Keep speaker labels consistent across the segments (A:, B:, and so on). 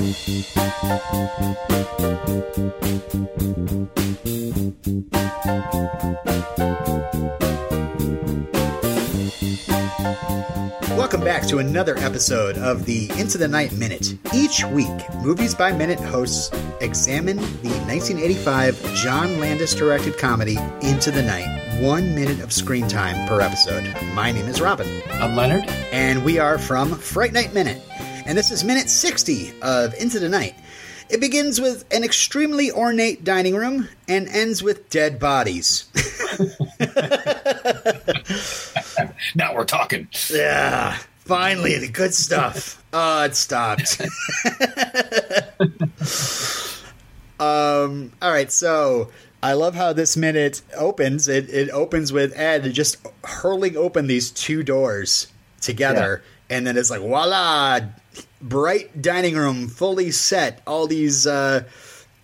A: Welcome back to another episode of the Into the Night Minute. Each week, Movies by Minute hosts examine the 1985 John Landis directed comedy Into the Night. One minute of screen time per episode. My name is Robin.
B: I'm Leonard.
A: And we are from Fright Night Minute. And this is minute 60 of Into the Night. It begins with an extremely ornate dining room and ends with dead bodies.
B: now we're talking.
A: Yeah, finally, the good stuff. Oh, it stopped. um, all right, so I love how this minute opens. It, it opens with Ed just hurling open these two doors together, yeah. and then it's like, voila, bright dining room, fully set. All these, uh,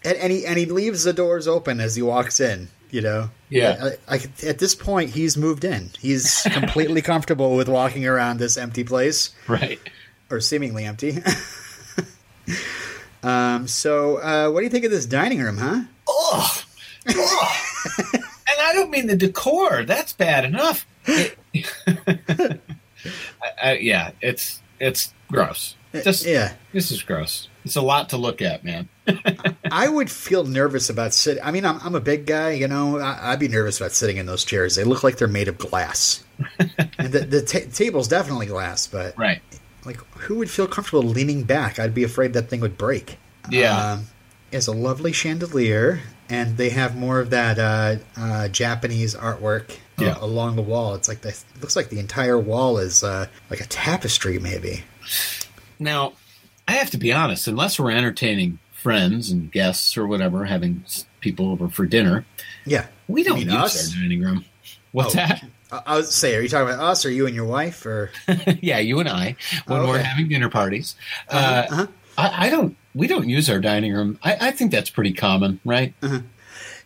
A: and, and he and he leaves the doors open as he walks in. You know,
B: yeah.
A: I, I, at this point, he's moved in. He's completely comfortable with walking around this empty place,
B: right,
A: or seemingly empty. um. So, uh, what do you think of this dining room, huh?
B: Oh, oh. and I don't mean the decor. That's bad enough. It, I, I, yeah, it's it's gross. Just yeah, this is gross. It's a lot to look at, man.
A: I would feel nervous about sitting. I mean, I'm, I'm a big guy, you know. I, would be nervous about sitting in those chairs. They look like they're made of glass. and the, the ta- table's definitely glass, but
B: right.
A: Like, who would feel comfortable leaning back? I'd be afraid that thing would break.
B: Yeah. Um,
A: it's a lovely chandelier, and they have more of that uh, uh, Japanese artwork uh, along the wall. It's like the, it looks like the entire wall is uh, like a tapestry, maybe.
B: Now, I have to be honest. Unless we're entertaining friends and guests or whatever, having people over for dinner,
A: yeah,
B: we don't use us? our dining room. What's oh, that?
A: I was say, are you talking about us or you and your wife, or
B: yeah, you and I when okay. we're having dinner parties? Uh-huh, uh, uh-huh. I, I, don't. We don't use our dining room. I, I think that's pretty common, right?
A: Uh-huh.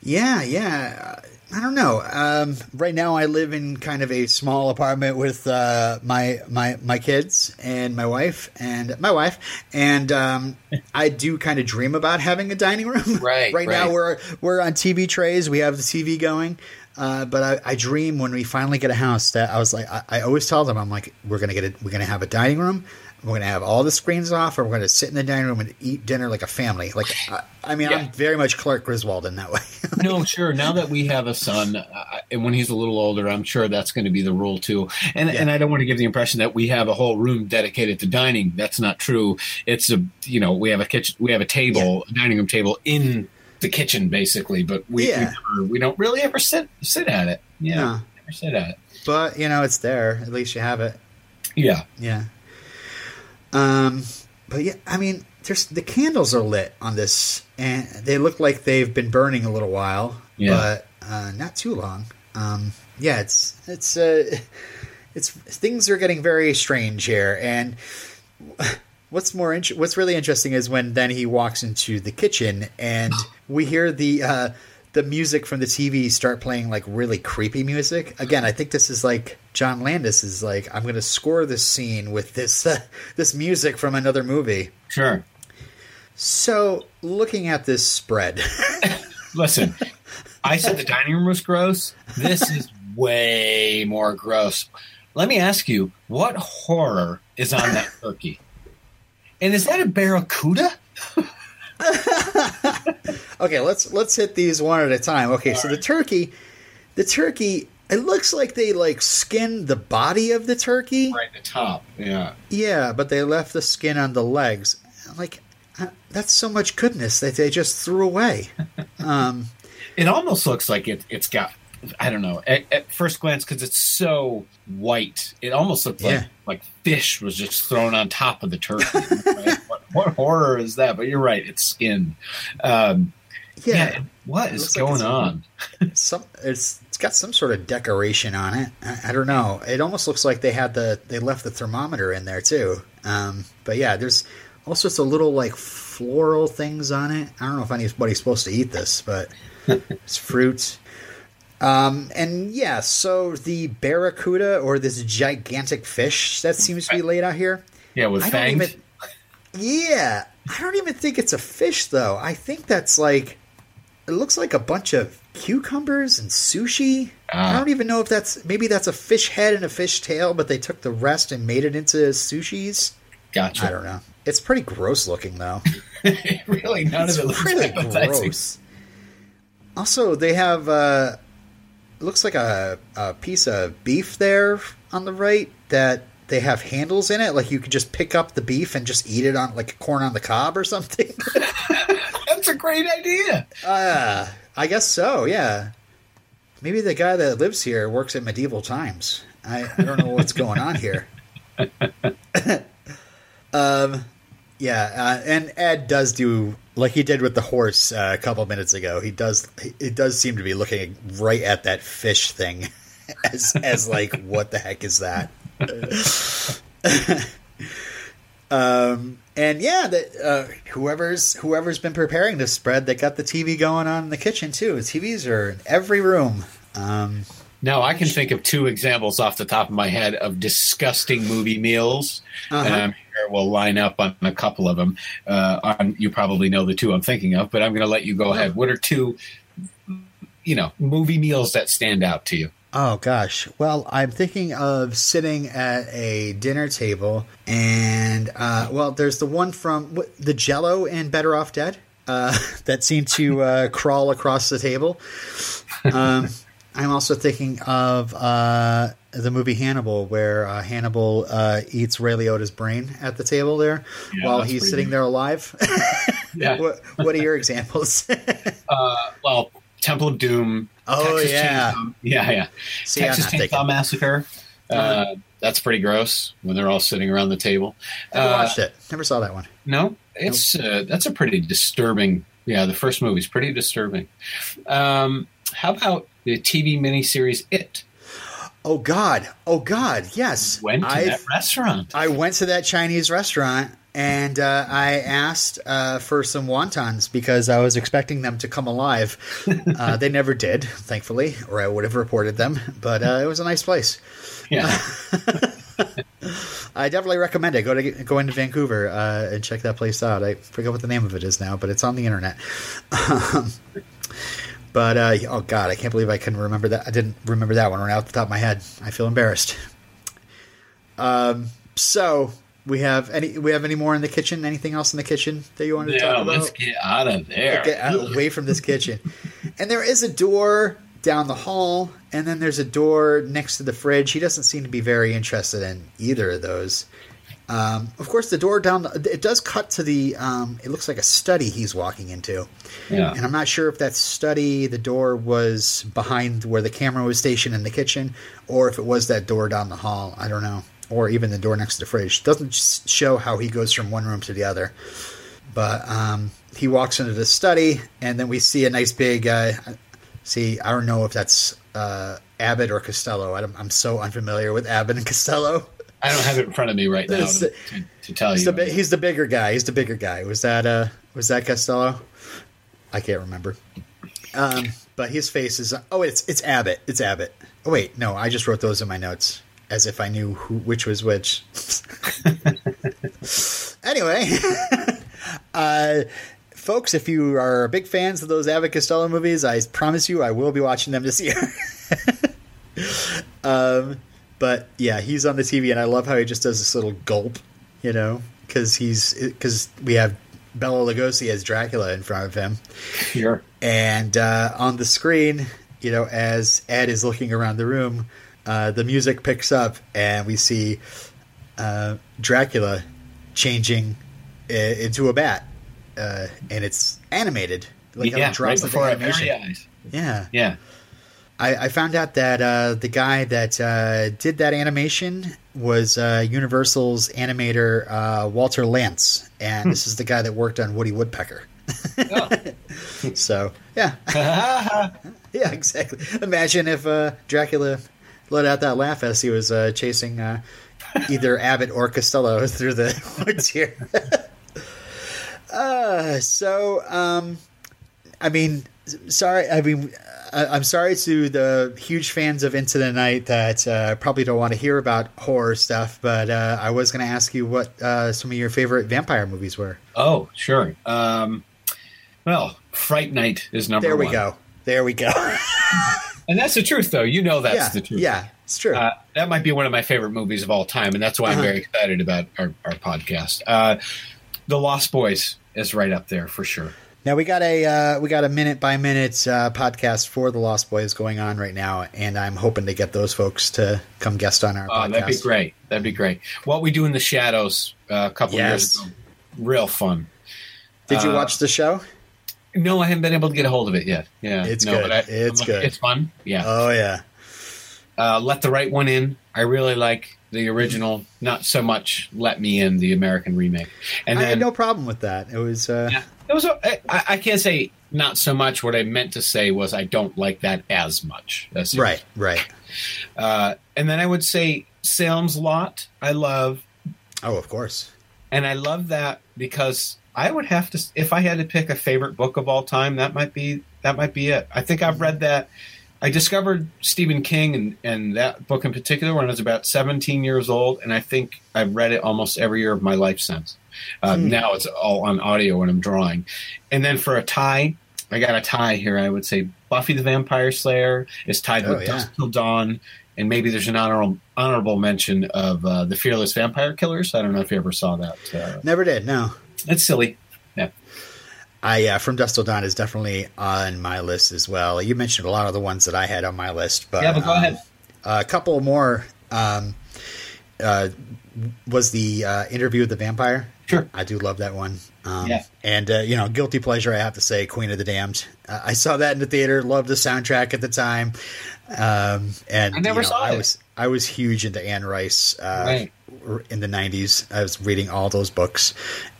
A: Yeah, yeah. I don't know. Um, right now, I live in kind of a small apartment with uh, my my my kids and my wife and my wife, and um, I do kind of dream about having a dining room.
B: Right.
A: right,
B: right,
A: now, we're we're on TV trays. We have the TV going, uh, but I, I, dream when we finally get a house that I was like, I, I always tell them, I'm like, we're gonna get it. We're gonna have a dining room. We're going to have all the screens off, or we're going to sit in the dining room and eat dinner like a family. Like, I, I mean, yeah. I'm very much Clark Griswold in that way.
B: no, sure. Now that we have a son, uh, and when he's a little older, I'm sure that's going to be the rule too. And yeah. and I don't want to give the impression that we have a whole room dedicated to dining. That's not true. It's a you know we have a kitchen, we have a table, yeah. a dining room table in the kitchen basically, but we we, never, we, don't really ever sit sit at it. Yeah, no. never sit at it.
A: But you know, it's there. At least you have it.
B: Yeah,
A: yeah. Um, but yeah, I mean, there's the candles are lit on this, and they look like they've been burning a little while, yeah. but uh, not too long. Um, yeah, it's it's uh, it's things are getting very strange here, and what's more int- what's really interesting is when then he walks into the kitchen and we hear the uh, the music from the TV start playing like really creepy music. Again, I think this is like John Landis is like, I'm going to score this scene with this uh, this music from another movie.
B: Sure.
A: So, looking at this spread,
B: listen, I said the dining room was gross. This is way more gross. Let me ask you, what horror is on that turkey? And is that a barracuda?
A: okay, let's let's hit these one at a time. Okay, All so right. the turkey, the turkey, it looks like they like skinned the body of the turkey,
B: right the top. Yeah,
A: yeah, but they left the skin on the legs. Like uh, that's so much goodness that they just threw away. Um,
B: it almost looks like it, it's got I don't know. At, at first glance, because it's so white, it almost looked like yeah. like fish was just thrown on top of the turkey. Right? What, what, horror is that? But you're right; it's skin. Um, yeah. yeah. what is going like on?
A: some it's it's got some sort of decoration on it. I, I, don't know. It almost looks like they had the they left the thermometer in there too. Um, but yeah, there's all sorts of little like floral things on it. I don't know if anybody's supposed to eat this, but it's fruit. Um, and yeah, so the barracuda or this gigantic fish that seems to be laid out here.
B: Yeah, with fangs. Even,
A: yeah, I don't even think it's a fish though. I think that's like it looks like a bunch of cucumbers and sushi. I don't even know if that's maybe that's a fish head and a fish tail, but they took the rest and made it into sushis.
B: Gotcha.
A: I don't know. It's pretty gross looking though.
B: really, none it's of it looks really gross.
A: Also, they have uh, looks like a, a piece of beef there on the right that they have handles in it. Like you could just pick up the beef and just eat it on like corn on the cob or something.
B: That's a great idea.
A: Uh, I guess so. Yeah. Maybe the guy that lives here works at medieval times. I, I don't know what's going on here. um, yeah, uh, and Ed does do like he did with the horse uh, a couple minutes ago. He does. It does seem to be looking right at that fish thing, as as like what the heck is that? Um, and yeah, that uh, whoever's whoever's been preparing this spread, they got the TV going on in the kitchen too. TVs are in every room. Um,
B: now I can think of two examples off the top of my head of disgusting movie meals. Uh-huh. And I'm here will line up on a couple of them. Uh, on, you probably know the two I'm thinking of, but I'm going to let you go ahead. What are two, you know, movie meals that stand out to you?
A: Oh gosh. Well, I'm thinking of sitting at a dinner table, and uh, well, there's the one from what, the Jello and Better Off Dead uh, that seemed to uh, crawl across the table. Um, I'm also thinking of uh, the movie Hannibal, where uh, Hannibal uh, eats Ray Liotta's brain at the table there yeah, while he's sitting there alive. yeah. what, what, are your examples?
B: well, Temple of Doom
A: Oh Texas yeah,
B: Chainsaw, yeah, yeah. See, Texas Chainsaw. Massacre. Uh, uh, that's pretty gross when they're all sitting around the table.
A: Never uh, watched it. Never saw that one.
B: No, it's nope. Uh, that's a pretty disturbing. Yeah, the first movie's pretty disturbing. Um, how about the TV miniseries It?
A: Oh God! Oh God! Yes,
B: went to I've, that restaurant.
A: I went to that Chinese restaurant and uh, I asked uh, for some wontons because I was expecting them to come alive. Uh, they never did, thankfully, or I would have reported them. But uh, it was a nice place.
B: Yeah.
A: I definitely recommend it. Go to go into Vancouver uh, and check that place out. I forget what the name of it is now, but it's on the internet. But uh, oh god, I can't believe I couldn't remember that. I didn't remember that one right off the top of my head. I feel embarrassed. Um, so we have any we have any more in the kitchen? Anything else in the kitchen that you wanted to talk about?
B: let's get out of there.
A: Get out, away from this kitchen. And there is a door down the hall and then there's a door next to the fridge. He doesn't seem to be very interested in either of those. Um, of course the door down the, it does cut to the um, it looks like a study he's walking into. Yeah. and i'm not sure if that study the door was behind where the camera was stationed in the kitchen or if it was that door down the hall. I don't know or even the door next to the fridge. Doesn't show how he goes from one room to the other. But um, he walks into the study, and then we see a nice big. Uh, see, I don't know if that's uh, Abbott or Costello. I am so unfamiliar with Abbott and Costello.
B: I don't have it in front of me right now to, to, tell
A: he's
B: you.
A: The, he's the bigger guy. He's the bigger guy. Was that uh, was that Costello? I can't remember. Um, but his face is. Oh, it's it's Abbott. It's Abbott. Oh wait, no, I just wrote those in my notes as if I knew who, which was which. anyway, uh, folks, if you are big fans of those Abbott Costello movies, I promise you I will be watching them this year. um, but yeah, he's on the TV, and I love how he just does this little gulp, you know, because he's because we have Bela Lugosi as Dracula in front of him.
B: Sure.
A: And uh, on the screen, you know, as Ed is looking around the room, uh, the music picks up and we see uh, Dracula changing into a bat, uh, and it's animated.
B: Like yeah, right before our very eyes.
A: Yeah,
B: yeah.
A: I, I found out that uh, the guy that uh, did that animation was Universal's animator Walter Lantz, and this is the guy that worked on Woody Woodpecker. oh. so yeah, yeah, exactly. Imagine if Dracula let out that laugh as he was uh, chasing uh, either Abbott or Costello through the woods here. uh, so, um, I mean, sorry, I mean, I, am sorry to the huge fans of Into the Night that uh, probably don't want to hear about horror stuff, but uh, I was going to ask you what uh, some of your favorite vampire movies were.
B: Oh, sure. Um, well, Fright Night is number
A: one.
B: There
A: we one. go. There we go.
B: And that's the truth, though. You know that's
A: yeah,
B: the truth.
A: Yeah, it's true. Uh,
B: that might be one of my favorite movies of all time, and that's why uh-huh. I'm very excited about our, our podcast. Uh, the Lost Boys is right up there for sure.
A: Now we got a uh, we got a minute by minute uh, podcast for the Lost Boys going on right now, and I'm hoping to get those folks to come guest on our oh, podcast.
B: That'd be great. That'd be great. What we do in the shadows uh, a couple yes. years ago, real fun.
A: Did you uh, watch the show?
B: No, I haven't been able to get a hold of it yet. Yeah,
A: it's
B: no,
A: good. I, it's good.
B: It's fun. Yeah.
A: Oh yeah.
B: Uh, Let the Right One In. I really like the original, not so much Let Me In, the American remake.
A: And I then, had no problem with that. It was. Uh,
B: yeah, it was. I, I can't say not so much. What I meant to say was I don't like that as much.
A: That's right, right.
B: Uh, and then I would say Salem's Lot. I love.
A: Oh, of course.
B: And I love that because I would have to. If I had to pick a favorite book of all time, that might be that might be it. I think I've read that I discovered Stephen King and, and that book in particular when I was about 17 years old, and I think I've read it almost every year of my life since. Uh, hmm. Now it's all on audio when I'm drawing. And then for a tie, I got a tie here. I would say Buffy the Vampire Slayer is tied oh, with yeah. Dusk Till Dawn, and maybe there's an honorable honorable mention of uh, the Fearless Vampire Killers. I don't know if you ever saw that. Uh,
A: Never did. No,
B: it's silly. Yeah.
A: I uh, from Dusk Till Dawn is definitely on my list as well. You mentioned a lot of the ones that I had on my list, but
B: yeah, but go um, ahead.
A: A couple more. Um, uh, was the uh, interview with the vampire?
B: Sure,
A: I do love that one. Um,
B: yeah,
A: and uh, you know, guilty pleasure. I have to say, Queen of the Damned. I saw that in the theater. Loved the soundtrack at the time. Um, and
B: I never
A: you know,
B: saw
A: I
B: it.
A: was I was huge into Anne Rice uh,
B: right.
A: In the '90s. I was reading all those books,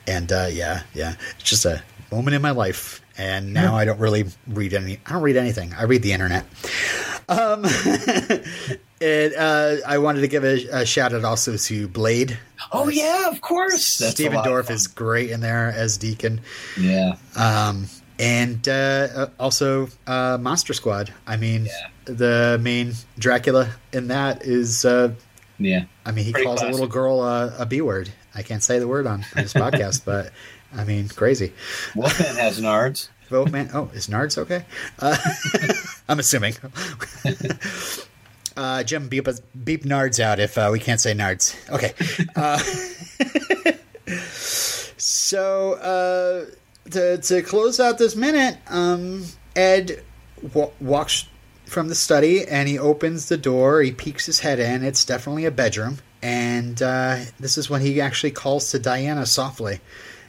A: and uh, yeah, yeah, it's just a moment in my life, and now I don't really read any. I don't read anything. I read the internet. Um, and uh, I wanted to give a, a, shout out also to Blade.
B: Oh yeah, of course.
A: Stephen Dorff is great in there as Deacon.
B: Yeah.
A: Um, and uh, uh, also uh, Monster Squad. I mean,
B: yeah.
A: the main Dracula in that is. Uh,
B: yeah.
A: I mean, he
B: Pretty
A: calls
B: classic.
A: a little girl a b word. I can't say the word on, this podcast, but I mean, crazy.
B: Wolfman has nards.
A: Wolfman. Oh, is nards okay? Uh, I'm assuming. Uh, Jim, beep, beep nards out if uh, we can't say nards. Okay. Uh, so uh, to to close out this minute, um, Ed w- walks from the study and he opens the door. He peeks his head in. It's definitely a bedroom, and uh, this is when he actually calls to Diana softly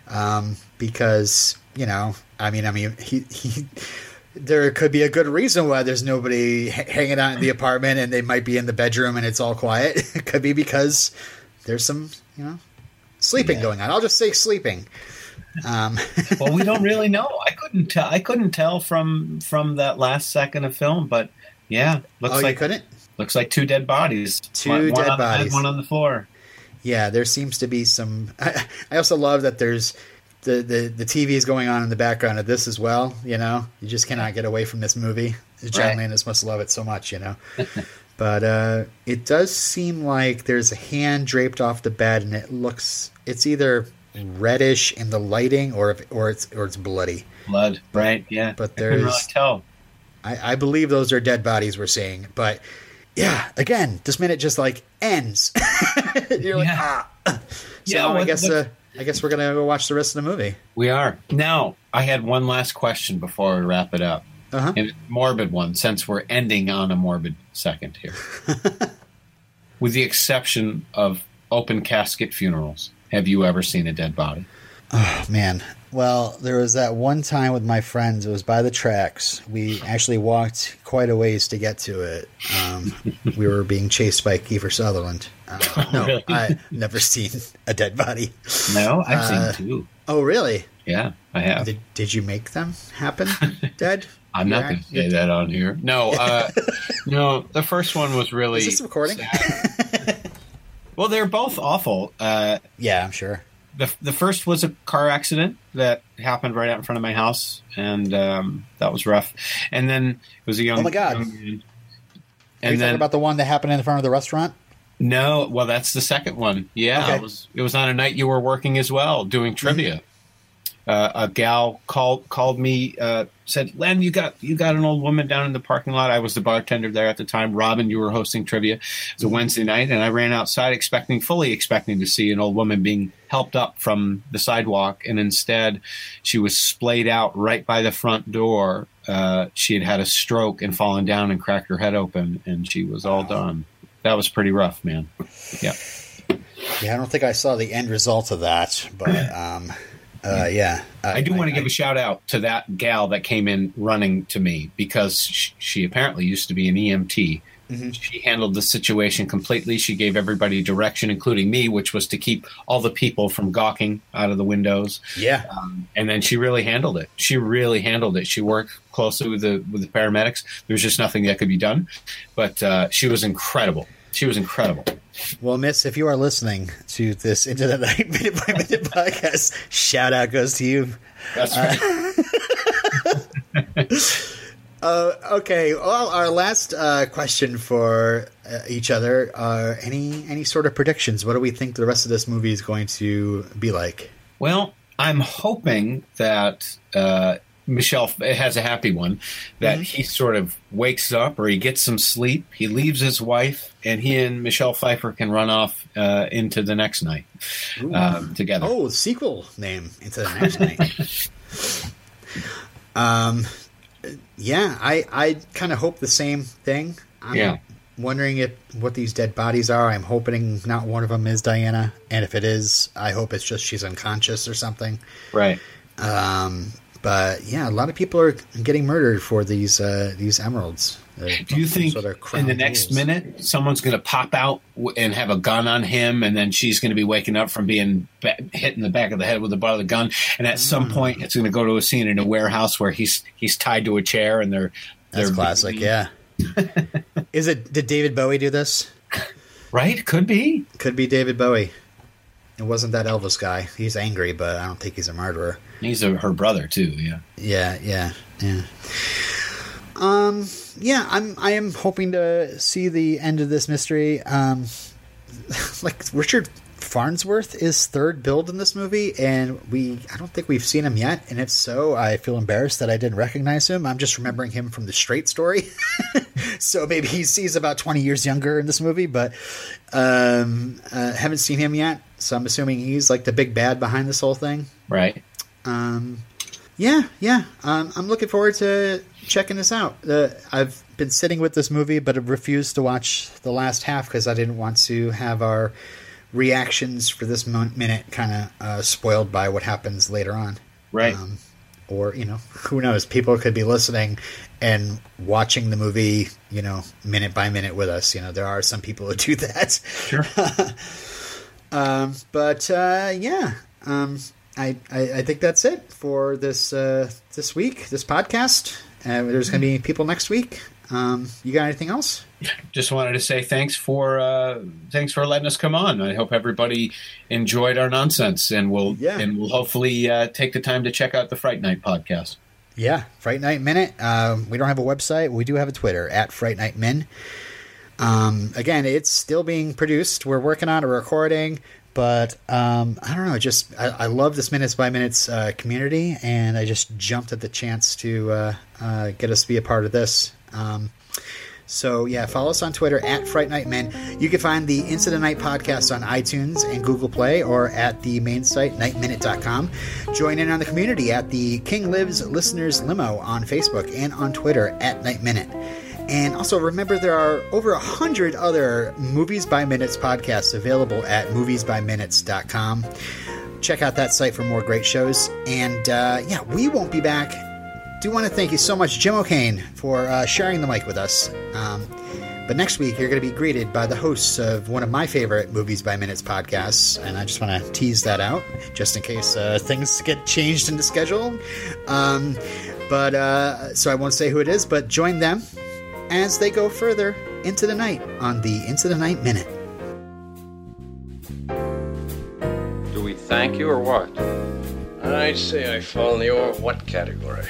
A: um, because you know, I mean, I mean, he he. There could be a good reason why there's nobody hanging out in the apartment, and they might be in the bedroom and it's all quiet. it could be because there's some, you know, sleeping yeah. going on. I'll just say sleeping. Um.
B: well, we don't really know. I couldn't tell. I couldn't tell from from that last second of film, but yeah,
A: looks oh, like couldn't.
B: Looks like two dead bodies.
A: Two one, dead
B: one
A: bodies.
B: One on the floor
A: yeah, there seems to be some. I, I also love that there's the, the the TV is going on in the background of this as well. You know, you just cannot get away from this movie. John right. Landis must love it so much. You know. but uh, it does seem like there's a hand draped off the bed, and it looks it's either reddish in the lighting, or if, or it's or it's bloody.
B: Blood, right? Yeah,
A: but there's
B: really tell.
A: I, I believe those are dead bodies we're seeing, but yeah, again, this minute just like ends. You're like, yeah. ah. So yeah, I guess uh, I guess we're gonna go watch the rest of the movie.
B: We are now. I had one last question before we wrap it up.
A: Uh-huh.
B: A morbid one, since we're ending on a morbid second here. With the exception of open casket funerals, have you ever seen a dead body?
A: Oh man, well, there was that one time with my friends. It was by the tracks. We actually walked quite a ways to get to it. Um, we were being chased by Kiefer Sutherland. Uh, no, really? I never seen a dead body.
B: No, I've
A: uh,
B: seen two.
A: Oh, really?
B: Yeah, I have.
A: Did, did you make them happen? Dead?
B: I'm not going to say that on here. No, uh, no. The first one was really.
A: Is this recording?
B: Well, they're both awful. Uh,
A: yeah, I'm sure
B: the the first was a car accident that happened right out in front of my house, and um, that was rough. And then it was a young.
A: Oh my god! And then about the one that happened in front of the restaurant.
B: No, well, that's the second one. Yeah, okay. it was. It was on a night you were working as well, doing trivia. Uh, a gal called called me, uh, said, "Len, you got you got an old woman down in the parking lot." I was the bartender there at the time. Robin, you were hosting trivia. It's a mm-hmm. Wednesday night, and I ran outside, expecting, fully expecting to see an old woman being helped up from the sidewalk, and instead, she was splayed out right by the front door. Uh, she had had a stroke and fallen down and cracked her head open, and she was all done. That was pretty rough, man. Yeah.
A: Yeah, I don't think I saw the end result of that, but um, uh, yeah,
B: uh, I do want to give a shout out to that gal that came in running to me because she, she apparently used to be an EMT. Mm-hmm. She handled the situation completely. She gave everybody direction, including me, which was to keep all the people from gawking out of the windows.
A: Yeah,
B: um, and then she really handled it. She really handled it. She worked closely with the with the paramedics. There was just nothing that could be done, but uh, she was incredible. She was incredible.
A: Well, Miss, if you are listening to this Into the Night Minute by Minute podcast, shout out goes to you.
B: That's right.
A: Uh, uh, okay. Well, our last uh, question for uh, each other: are any any sort of predictions? What do we think the rest of this movie is going to be like?
B: Well, I'm hoping that uh, Michelle has a happy one that mm-hmm. he sort of wakes up or he gets some sleep. He leaves his wife, and he and Michelle Pfeiffer can run off uh, into the next night um, together.
A: Oh, sequel name into the next night. Um, yeah, I I kind of hope the same thing. I'm
B: yeah.
A: Wondering if what these dead bodies are. I'm hoping not one of them is Diana, and if it is, I hope it's just she's unconscious or something.
B: Right.
A: Um, but yeah, a lot of people are getting murdered for these uh, these emeralds.
B: Uh, Do you think sort of in the next jewels. minute someone's going to pop out and have a gun on him, and then she's going to be waking up from being hit in the back of the head with the butt of the gun, and at mm. some hmm. point it's going to go to a scene in a warehouse where he's he's tied to a chair and they're
A: that's
B: they're
A: classic, yeah. Is it? Did David Bowie do this?
B: Right, could be.
A: Could be David Bowie. It wasn't that Elvis guy. He's angry, but I don't think he's a murderer.
B: He's a, her brother too. Yeah.
A: Yeah. Yeah. Yeah. Um. Yeah. I'm. I am hoping to see the end of this mystery. Um. Like Richard Farnsworth is third build in this movie, and we I don't think we've seen him yet. And if so, I feel embarrassed that I didn't recognize him. I'm just remembering him from the Straight Story, so maybe he's, he's about 20 years younger in this movie, but um, uh, haven't seen him yet. So I'm assuming he's like the big bad behind this whole thing,
B: right?
A: Um, yeah, yeah. Um, I'm looking forward to checking this out. Uh, I've been sitting with this movie, but have refused to watch the last half because I didn't want to have our reactions for this minute kind of uh, spoiled by what happens later on.
B: Right. Um,
A: or, you know, who knows? People could be listening and watching the movie, you know, minute by minute with us. You know, there are some people who do that.
B: Sure.
A: um, but, uh, yeah. Um, I, I, I, think that's it for this uh, this week, this podcast. Uh, there's going to be people next week. Um, you got anything else?
B: Just wanted to say thanks for uh, thanks for letting us come on. I hope everybody enjoyed our nonsense, and we'll yeah. and will hopefully uh, take the time to check out the Fright Night podcast.
A: Yeah, Fright Night Minute. Um, we don't have a website. We do have a Twitter at Fright Night Min. Um, again, it's still being produced. We're working on a recording, but um, I don't know. Just I, I, love this minutes by minutes uh, community, and I just jumped at the chance to uh, uh, get us to be a part of this. So yeah, follow us on Twitter at Fright Night Min. You can find the the Night podcast on iTunes and Google Play or at the main site, nightminute.com. Join in on the community at the King Lives Listeners Limo on Facebook and on Twitter at Night Minute. And also remember there are over a hundred other Movies by Minutes podcasts available at moviesbyminutes.com. Check out that site for more great shows. And uh, yeah, we won't be back do want to thank you so much, Jim O'Kane, for uh, sharing the mic with us. Um, but next week, you're going to be greeted by the hosts of one of my favorite Movies by Minutes podcasts. And I just want to tease that out just in case uh, things get changed in the schedule. Um, but uh, so I won't say who it is, but join them as they go further into the night on the Into the Night Minute.
C: Do we thank you or what?
D: I'd say I fall in the or what category.